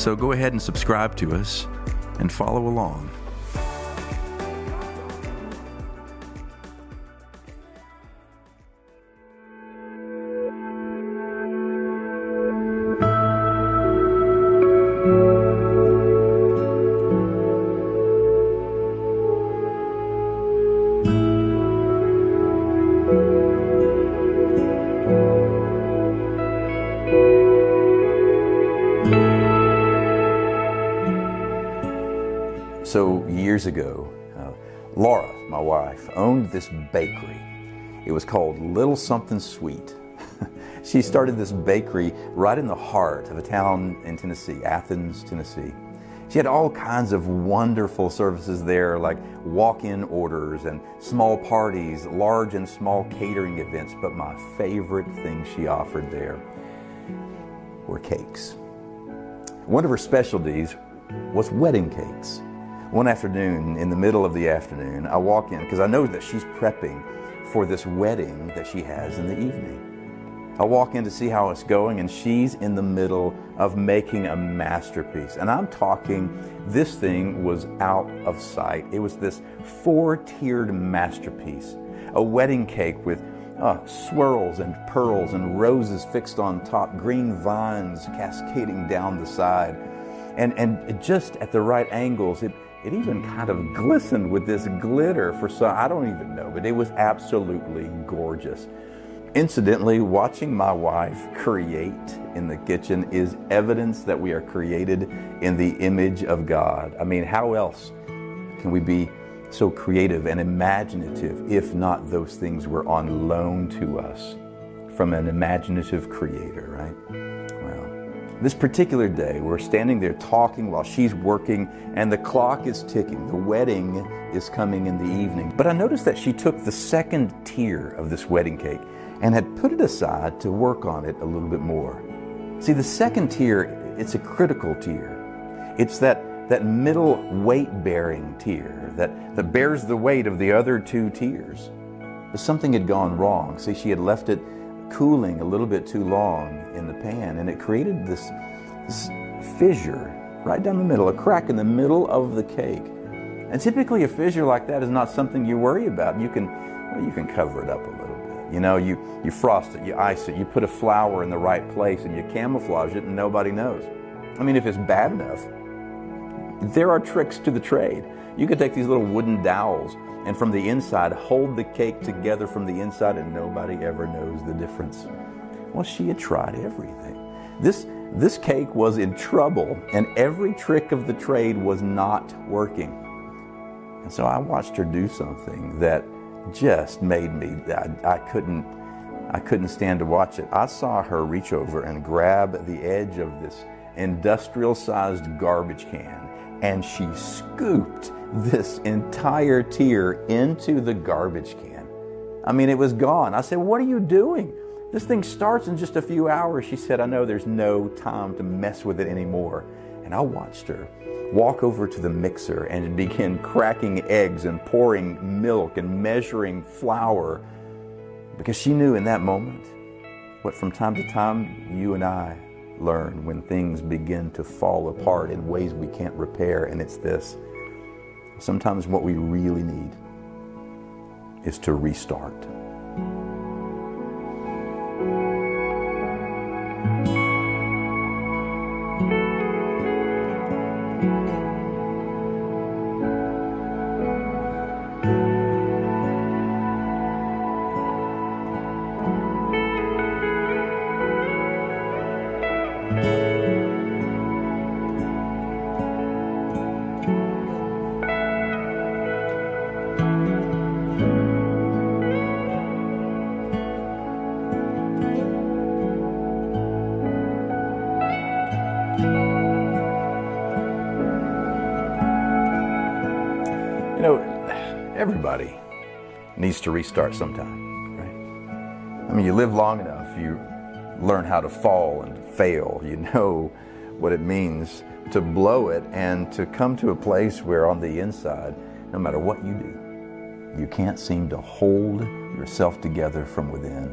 So go ahead and subscribe to us and follow along. So, years ago, uh, Laura, my wife, owned this bakery. It was called Little Something Sweet. she started this bakery right in the heart of a town in Tennessee, Athens, Tennessee. She had all kinds of wonderful services there, like walk in orders and small parties, large and small catering events. But my favorite thing she offered there were cakes. One of her specialties was wedding cakes. One afternoon, in the middle of the afternoon, I walk in because I know that she's prepping for this wedding that she has in the evening. I walk in to see how it's going, and she's in the middle of making a masterpiece. And I'm talking, this thing was out of sight. It was this four tiered masterpiece a wedding cake with uh, swirls and pearls and roses fixed on top, green vines cascading down the side. And, and just at the right angles, it, it even kind of glistened with this glitter for some, I don't even know, but it was absolutely gorgeous. Incidentally, watching my wife create in the kitchen is evidence that we are created in the image of God. I mean, how else can we be so creative and imaginative if not those things were on loan to us from an imaginative creator, right? This particular day, we're standing there talking while she's working, and the clock is ticking. The wedding is coming in the evening. But I noticed that she took the second tier of this wedding cake and had put it aside to work on it a little bit more. See, the second tier, it's a critical tier. It's that, that middle weight bearing tier that, that bears the weight of the other two tiers. But something had gone wrong. See, she had left it cooling a little bit too long in the pan, and it created this, this fissure right down the middle, a crack in the middle of the cake. And typically, a fissure like that is not something you worry about. You can, well, you can cover it up a little bit. You know, you, you frost it, you ice it, you put a flower in the right place, and you camouflage it, and nobody knows. I mean, if it's bad enough, there are tricks to the trade. You could take these little wooden dowels and from the inside hold the cake together from the inside, and nobody ever knows the difference. Well, she had tried everything. This, this cake was in trouble, and every trick of the trade was not working. And so I watched her do something that just made me, I, I couldn't, I couldn't stand to watch it. I saw her reach over and grab the edge of this industrial sized garbage can, and she scooped this entire tier into the garbage can. I mean, it was gone. I said, What are you doing? This thing starts in just a few hours. She said, I know there's no time to mess with it anymore. And I watched her walk over to the mixer and begin cracking eggs and pouring milk and measuring flour because she knew in that moment what from time to time you and I learn when things begin to fall apart in ways we can't repair. And it's this sometimes what we really need is to restart. Everybody needs to restart sometime, right? I mean, you live long enough, you learn how to fall and fail. You know what it means to blow it and to come to a place where on the inside, no matter what you do, you can't seem to hold yourself together from within.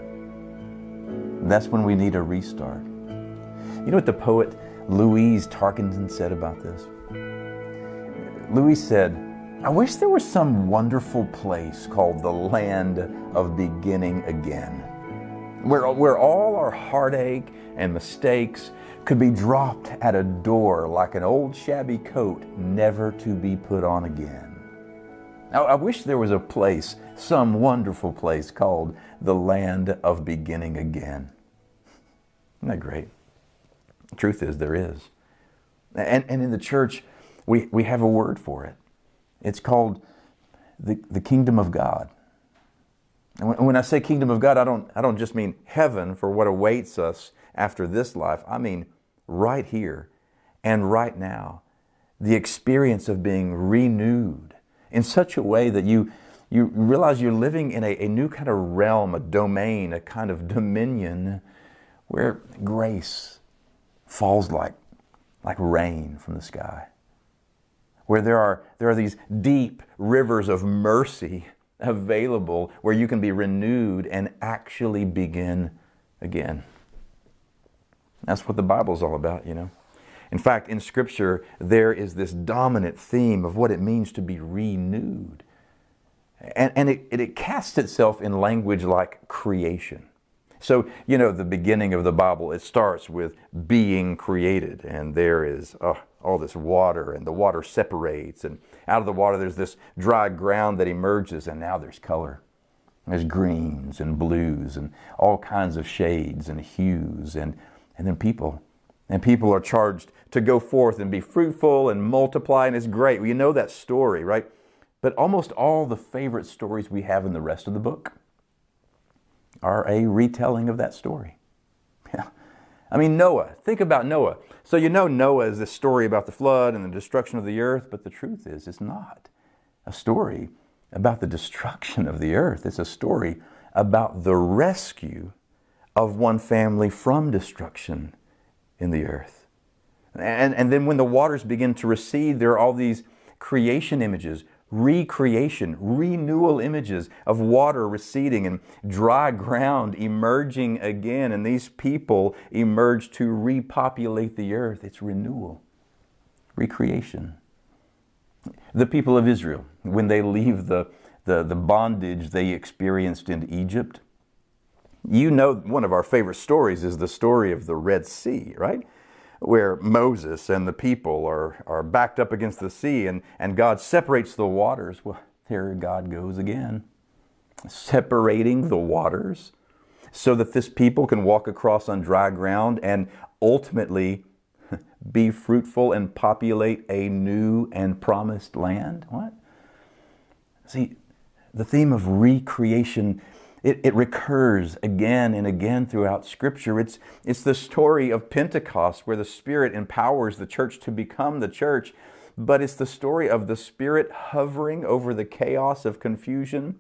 That's when we need a restart. You know what the poet Louise Tarkington said about this? Louise said, I wish there was some wonderful place called the land of beginning again, where, where all our heartache and mistakes could be dropped at a door like an old shabby coat, never to be put on again. Now, I wish there was a place, some wonderful place called the land of beginning again. Isn't that great? The truth is, there is. And, and in the church, we, we have a word for it. It's called the, the kingdom of God. And when, I say kingdom of God, I don't, I don't just mean heaven for what awaits us after this life. I mean right here and right now. The experience of being renewed in such a way that you, you realize you're living in a, a new kind of realm, a domain, a kind of dominion where grace falls like, like rain from the sky where there are, there are these deep rivers of mercy available where you can be renewed and actually begin again. That's what the Bible's all about, you know. In fact, in Scripture, there is this dominant theme of what it means to be renewed. And, and it, it, it casts itself in language like creation. So, you know, the beginning of the Bible, it starts with being created, and there is oh, all this water, and the water separates, and out of the water there's this dry ground that emerges, and now there's color. There's greens and blues and all kinds of shades and hues, and, and then people. And people are charged to go forth and be fruitful and multiply, and it's great. Well, you know that story, right? But almost all the favorite stories we have in the rest of the book are a retelling of that story. Yeah. I mean, Noah, think about Noah. So you know Noah is this story about the flood and the destruction of the earth, but the truth is, it's not a story about the destruction of the earth. It's a story about the rescue of one family from destruction in the earth. And, and then when the waters begin to recede, there are all these creation images recreation, renewal images of water receding and dry ground emerging again, and these people emerge to repopulate the earth. It's renewal, recreation. The people of Israel, when they leave the, the, the bondage they experienced in Egypt, you know, one of our favorite stories is the story of the Red Sea, right? Where Moses and the people are, are backed up against the sea and, and God separates the waters. Well, there God goes again, separating the waters so that this people can walk across on dry ground and ultimately be fruitful and populate a new and promised land. What? See, the theme of recreation it, it recurs again and again throughout Scripture. It's, it's the story of Pentecost where the Spirit empowers the church to become the church, but it's the story of the Spirit hovering over the chaos of confusion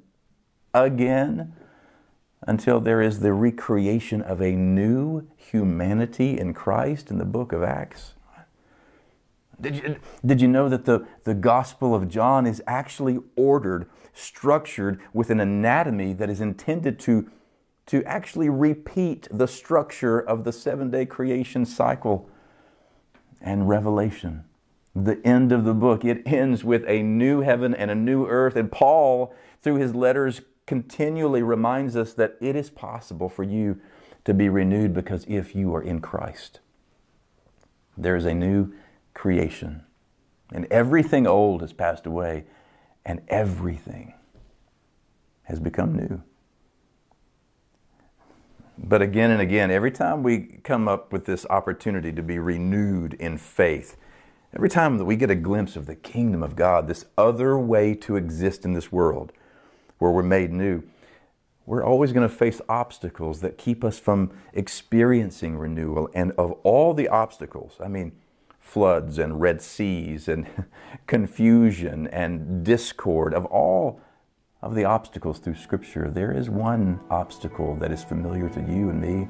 again until there is the recreation of a new humanity in Christ in the book of Acts. Did you, did you know that the, the Gospel of John is actually ordered, structured with an anatomy that is intended to, to actually repeat the structure of the seven day creation cycle and revelation? The end of the book, it ends with a new heaven and a new earth. And Paul, through his letters, continually reminds us that it is possible for you to be renewed because if you are in Christ, there is a new creation. And everything old has passed away, and everything has become new. But again and again, every time we come up with this opportunity to be renewed in faith, every time that we get a glimpse of the kingdom of God, this other way to exist in this world where we're made new, we're always going to face obstacles that keep us from experiencing renewal. And of all the obstacles, I mean, floods and Red Seas and confusion and discord, of all of the obstacles through Scripture, there is one obstacle that is familiar to you and me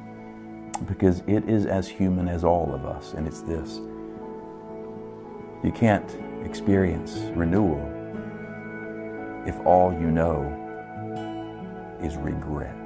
because it is as human as all of us, and it's this. You can't experience renewal if all you know is regret.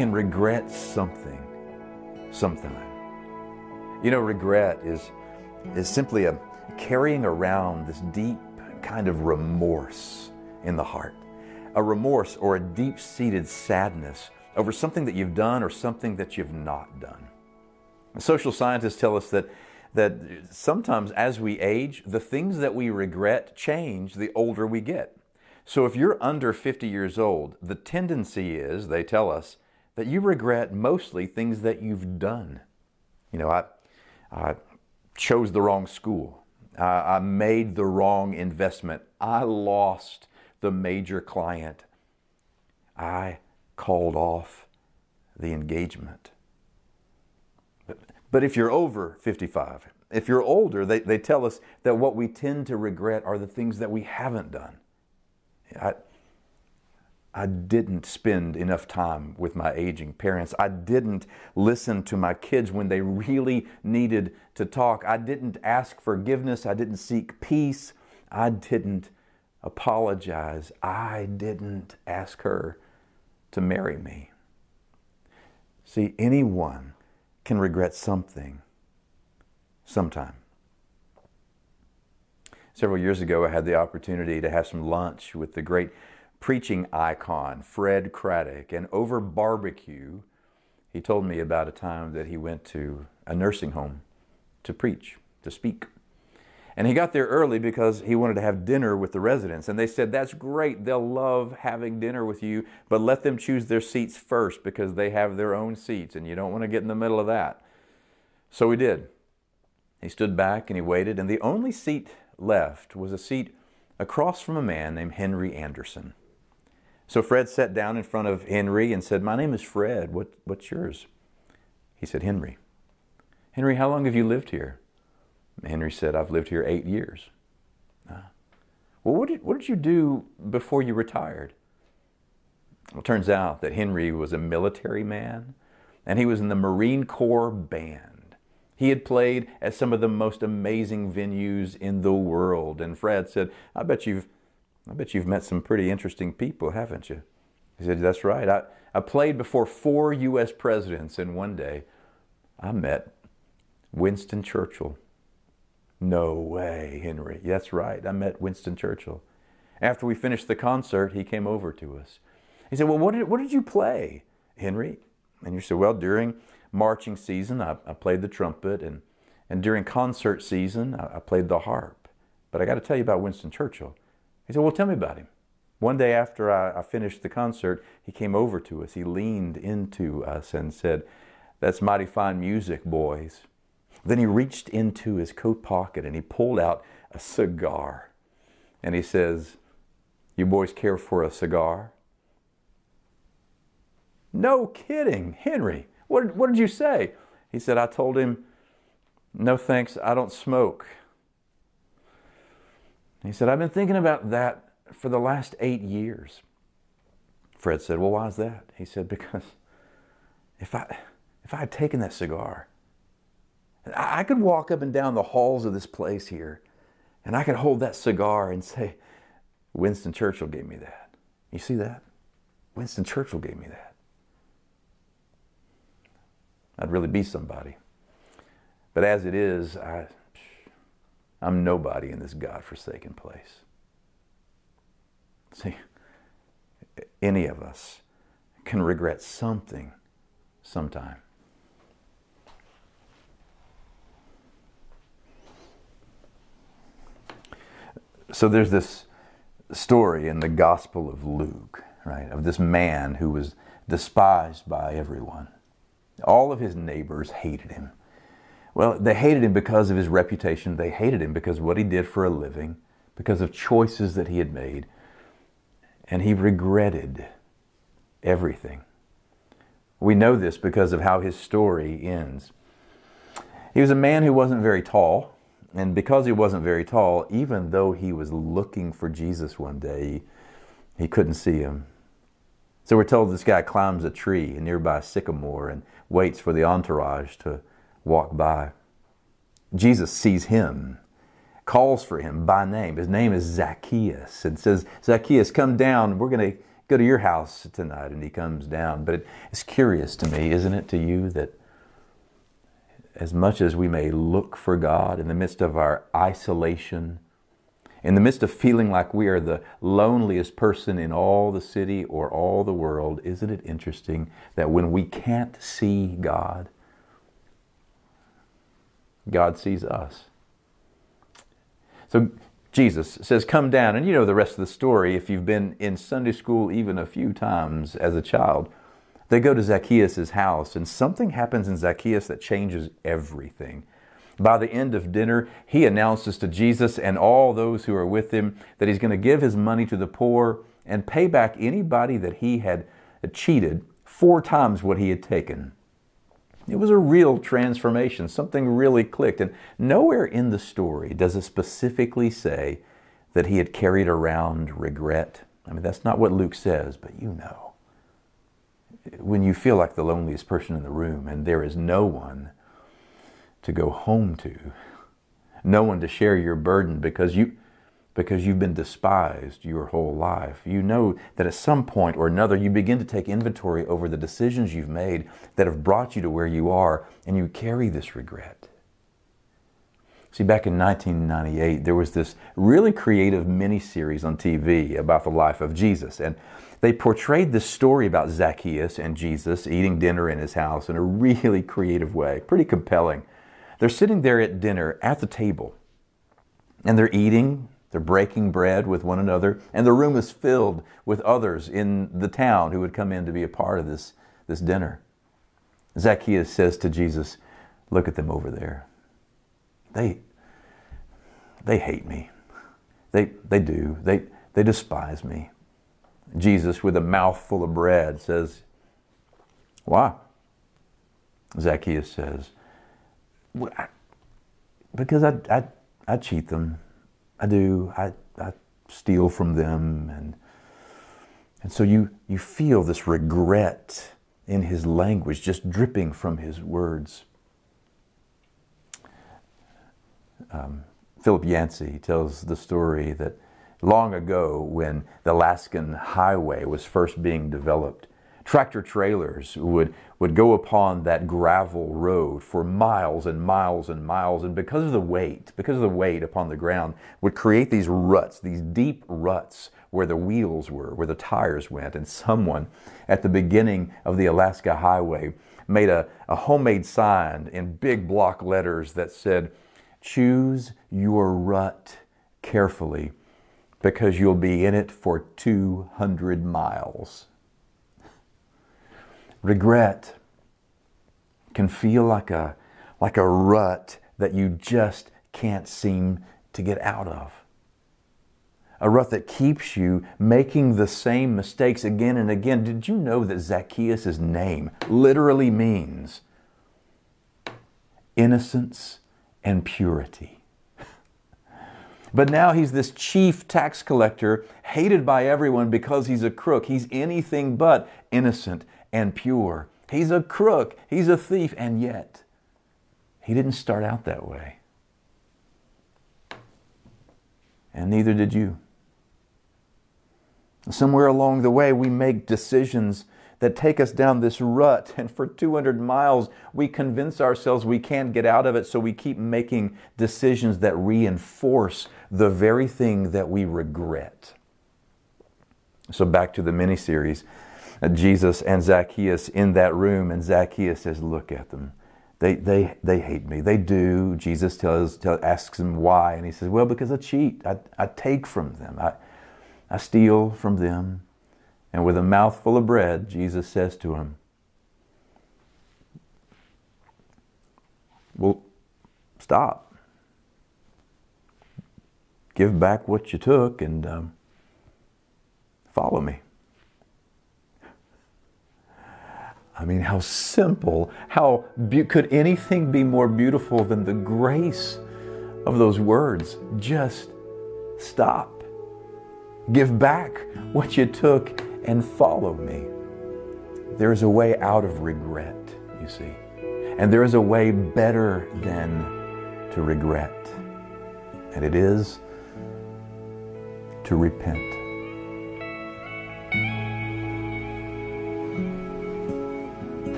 Can regret something sometime. You know, regret is, is simply a carrying around this deep kind of remorse in the heart. A remorse or a deep seated sadness over something that you've done or something that you've not done. Social scientists tell us that, that sometimes as we age, the things that we regret change the older we get. So if you're under 50 years old, the tendency is, they tell us, that you regret mostly things that you've done. You know, I, I chose the wrong school. I, I made the wrong investment. I lost the major client. I called off the engagement. But, but if you're over 55, if you're older, they, they tell us that what we tend to regret are the things that we haven't done. I, I didn't spend enough time with my aging parents. I didn't listen to my kids when they really needed to talk. I didn't ask forgiveness. I didn't seek peace. I didn't apologize. I didn't ask her to marry me. See, anyone can regret something sometime. Several years ago, I had the opportunity to have some lunch with the great preaching icon, Fred Craddock. And over barbecue, he told me about a time that he went to a nursing home to preach, to speak. And he got there early because he wanted to have dinner with the residents. And they said, That's great. They'll love having dinner with you, but let them choose their seats first because they have their own seats and you don't want to get in the middle of that. So he did. He stood back and he waited, and the only seat left was a seat across from a man named Henry Anderson. So Fred sat down in front of Henry and said, My name is Fred. What, what's yours? He said, Henry. Henry, how long have you lived here? Henry said, I've lived here eight years. Ah. Well, what did, what did you do before you retired? Well, it turns out that Henry was a military man and he was in the Marine Corps band. He had played at some of the most amazing venues in the world. And Fred said, I bet you've, I bet you've met some pretty interesting people, haven't you? He said, That's right. I, I played before four U.S. presidents, and one day I met Winston Churchill. No way, Henry. That's right. I met Winston Churchill. After we finished the concert, he came over to us. He said, Well, what did, what did you play, Henry? And you said, Well, during marching season, I, I played the trumpet, and, and during concert season, I, I played the harp. But I got to tell you about Winston Churchill. He said, Well, tell me about him. One day after I, I finished the concert, he came over to us. He leaned into us and said, That's mighty fine music, boys. Then he reached into his coat pocket and he pulled out a cigar. And he says, You boys care for a cigar? No kidding, Henry. What, what did you say? He said, I told him, No thanks, I don't smoke. He said, I've been thinking about that for the last eight years. Fred said, Well, why is that? He said, Because if I, if I had taken that cigar, I could walk up and down the halls of this place here and I could hold that cigar and say, Winston Churchill gave me that. You see that? Winston Churchill gave me that. I'd really be somebody. But as it is, I, I'm nobody in this God-forsaken place. See, any of us can regret something sometime. So there's this story in the Gospel of Luke, right, of this man who was despised by everyone. All of his neighbors hated him. Well, they hated him because of his reputation. They hated him because of what he did for a living, because of choices that he had made. And he regretted everything. We know this because of how his story ends. He was a man who wasn't very tall, and because he wasn't very tall, even though he was looking for Jesus one day, he couldn't see him. So we're told this guy climbs a tree, a nearby sycamore, and waits for the entourage to walk by. Jesus sees him, calls for him by name. His name is Zacchaeus, and says, Zacchaeus, come down. We're going to go to your house tonight. And he comes down. But it's curious to me, isn't it, to you, that as much as we may look for God in the midst of our isolation, in the midst of feeling like we are the loneliest person in all the city or all the world, isn't it interesting that when we can't see God, God sees us? So Jesus says, Come down. And you know the rest of the story if you've been in Sunday school even a few times as a child. They go to Zacchaeus' house, and something happens in Zacchaeus that changes everything. By the end of dinner, he announces to Jesus and all those who are with him that he's going to give his money to the poor and pay back anybody that he had cheated four times what he had taken. It was a real transformation. Something really clicked. And nowhere in the story does it specifically say that he had carried around regret. I mean, that's not what Luke says, but you know. When you feel like the loneliest person in the room and there is no one to go home to, no one to share your burden because you because you've been despised your whole life. You know that at some point or another, you begin to take inventory over the decisions you've made that have brought you to where you are, and you carry this regret. See, back in 1998, there was this really creative mini-series on TV about the life of Jesus, and they portrayed this story about Zacchaeus and Jesus eating dinner in his house in a really creative way, pretty compelling. They're sitting there at dinner at the table, and they're eating, they're breaking bread with one another, and the room is filled with others in the town who would come in to be a part of this, this dinner. Zacchaeus says to Jesus, Look at them over there. They, they hate me. They, they do. They, they despise me. Jesus, with a mouthful of bread, says, Why? Zacchaeus says, Because I, I, I cheat them. I do. I, I steal from them. And, and so you, you feel this regret in his language just dripping from his words. Um, Philip Yancey tells the story that long ago, when the Alaskan Highway was first being developed, tractor trailers would, would go upon that gravel road for miles and miles and miles. And because of the weight, because of the weight upon the ground, would create these ruts, these deep ruts where the wheels were, where the tires went. And someone at the beginning of the Alaska Highway made a, a homemade sign in big block letters that said, Choose your rut carefully because you'll be in it for 200 miles. Regret can feel like a, like a rut that you just can't seem to get out of. A rut that keeps you making the same mistakes again and again. Did you know that Zacchaeus' name literally means innocence and purity? But now he's this chief tax collector, hated by everyone because he's a crook. He's anything but innocent and pure. He's a crook, he's a thief, and yet he didn't start out that way. And neither did you. Somewhere along the way, we make decisions that take us down this rut, and for 200 miles, we convince ourselves we can't get out of it, so we keep making decisions that reinforce the very thing that we regret. So, back to the mini series. Jesus and Zacchaeus in that room, and Zacchaeus says, Look at them. they, they, they hate me. They do. Jesus tells, asks him why, and he says, Well, because I cheat. I, I take from them. I, I steal from them. And with a mouthful of bread, Jesus says to him, Well, stop. Give back what you took and um, follow me. I mean, how simple, how be- could anything be more beautiful than the grace of those words? Just stop. Give back what you took and follow me. There's a way out of regret, you see. And there is a way better than to regret. And it is to repent.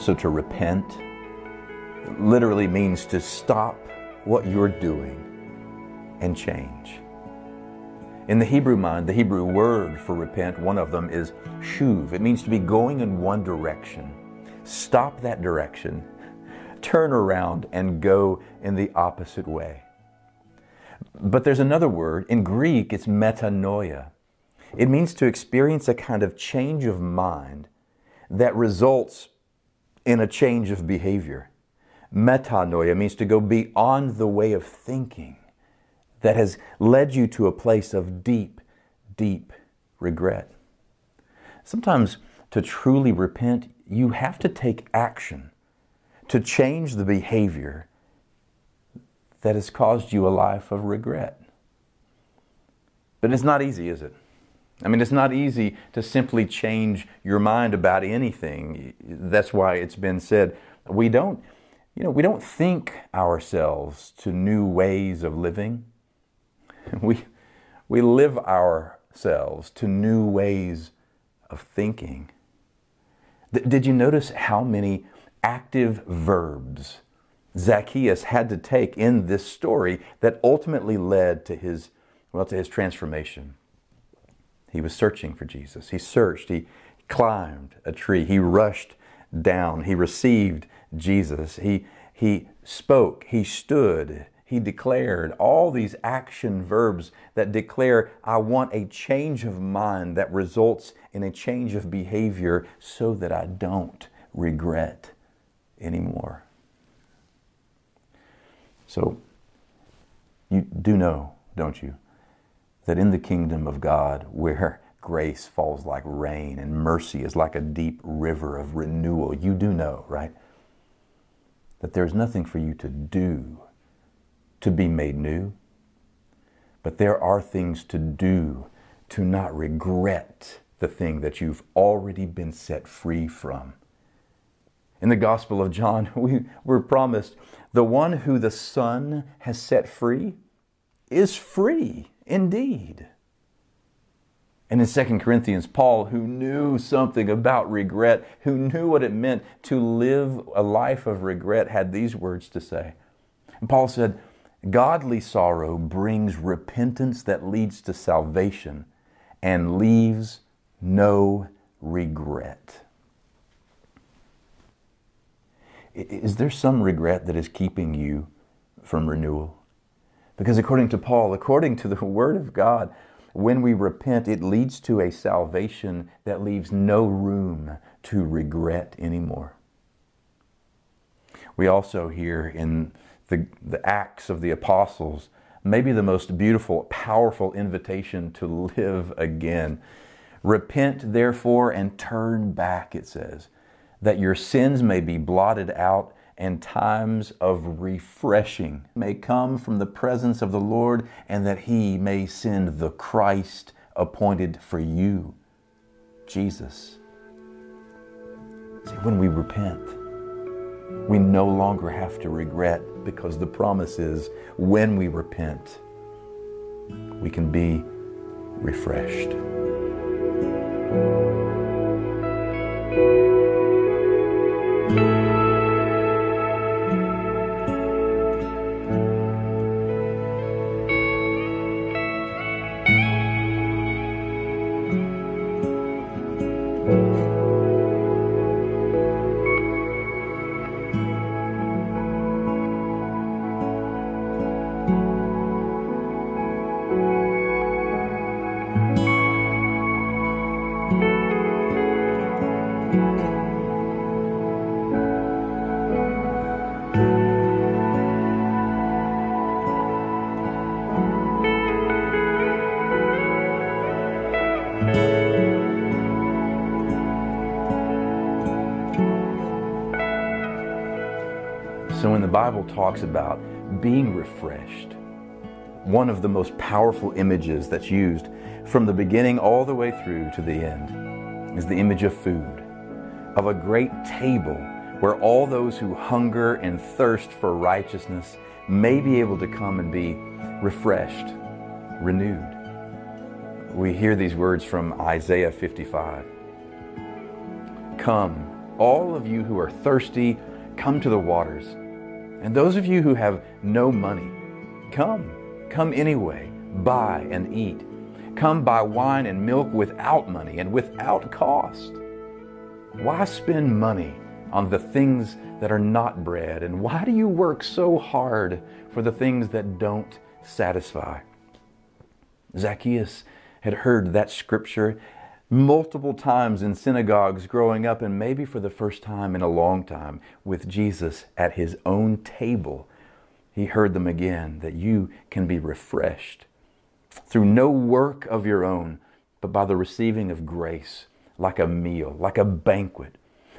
So to repent literally means to stop what you're doing and change. In the Hebrew mind, the Hebrew word for repent, one of them is shuv. It means to be going in one direction. Stop that direction, turn around, and go in the opposite way. But there's another word. In Greek, it's metanoia. It means to experience a kind of change of mind that results in a change of behavior. Metanoia means to go beyond the way of thinking that has led you to a place of deep, deep regret. Sometimes to truly repent, you have to take action to change the behavior that has caused you a life of regret. But it's not easy, is it? I mean, it's not easy to simply change your mind about anything. That's why it's been said we don't, you know, we don't think ourselves to new ways of living. We, we live ourselves to new ways of thinking. did you notice how many active verbs Zacchaeus had to take in this story that ultimately led to his, well, to his transformation? He was searching for Jesus. He searched. He climbed a tree. He rushed down. He received Jesus. He, he spoke. He stood. He declared all these action verbs that declare, I want a change of mind that results in a change of behavior so that I don't regret anymore. So, you do know, don't you, that in the kingdom of God, where grace falls like rain and mercy is like a deep river of renewal, you do know, right? That there's nothing for you to do to be made new, but there are things to do to not regret the thing that you've already been set free from. In the Gospel of John, we were promised the one who the Son has set free is free indeed. And in 2 Corinthians, Paul, who knew something about regret, who knew what it meant to live a life of regret, had these words to say. And Paul said, Godly sorrow brings repentance that leads to salvation and leaves no regret. Is there some regret that is keeping you from renewal? Because according to Paul, according to the Word of God, when we repent, it leads to a salvation that leaves no room to regret anymore. We also hear in the, the Acts of the Apostles maybe the most beautiful, powerful invitation to live again. Repent, therefore, and turn back, it says, that your sins may be blotted out and times of refreshing may come from the presence of the Lord, and that He may send the Christ appointed for you, Jesus. See, when we repent, we no longer have to regret because the promise is when we repent, we can be refreshed. Bible talks about being refreshed, one of the most powerful images that's used from the beginning all the way through to the end is the image of food, of a great table where all those who hunger and thirst for righteousness may be able to come and be refreshed, renewed. We hear these words from Isaiah 55. Come, all of you who are thirsty, come to the waters. And those of you who have no money, come. Come anyway. Buy and eat. Come buy wine and milk without money and without cost. Why spend money on the things that are not bread? And why do you work so hard for the things that don't satisfy? Zacchaeus had heard that scripture multiple times in synagogues growing up, and maybe for the first time in a long time with Jesus at his own table. He heard them again that you can be refreshed through no work of your own, but by the receiving of grace, like a meal, like a banquet.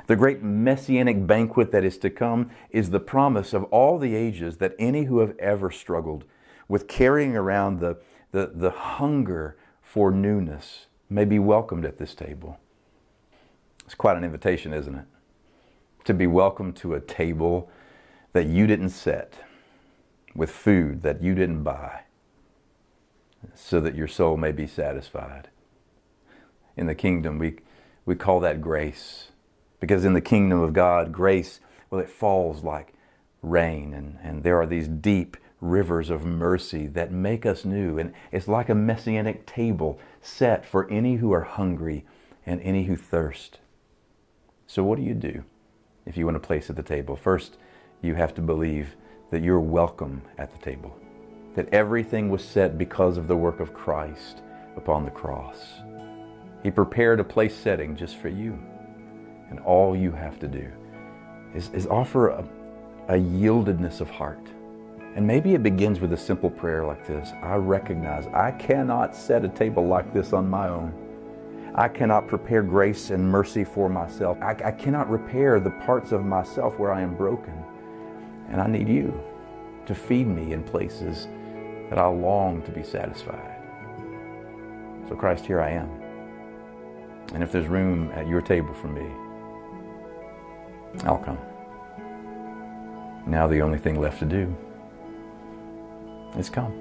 The great messianic banquet that is to come is the promise of all the ages that any who have ever struggled with carrying around the, the, the hunger for newness may be welcomed at this table. It's quite an invitation, isn't it? To be welcomed to a table that you didn't set, with food that you didn't buy, so that your soul may be satisfied. In the kingdom, we, we call that grace, because in the kingdom of God, grace, well, it falls like rain, and, and there are these deep rivers of mercy that make us new. And it's like a messianic table set for any who are hungry and any who thirst. So, what do you do if you want a place at the table? First, you have to believe that you're welcome at the table, that everything was set because of the work of Christ upon the cross. He prepared a place setting just for you. And all you have to do is, is offer a, a yieldedness of heart and maybe it begins with a simple prayer like this I recognize I cannot set a table like this on my own. I cannot prepare grace and mercy for myself. I, I, cannot repair the parts of myself where I am broken. And I need you to feed me in places that I long to be satisfied. So, Christ, here I am. And if there's room at your table for me, I'll come. Now, the only thing left to do it's come.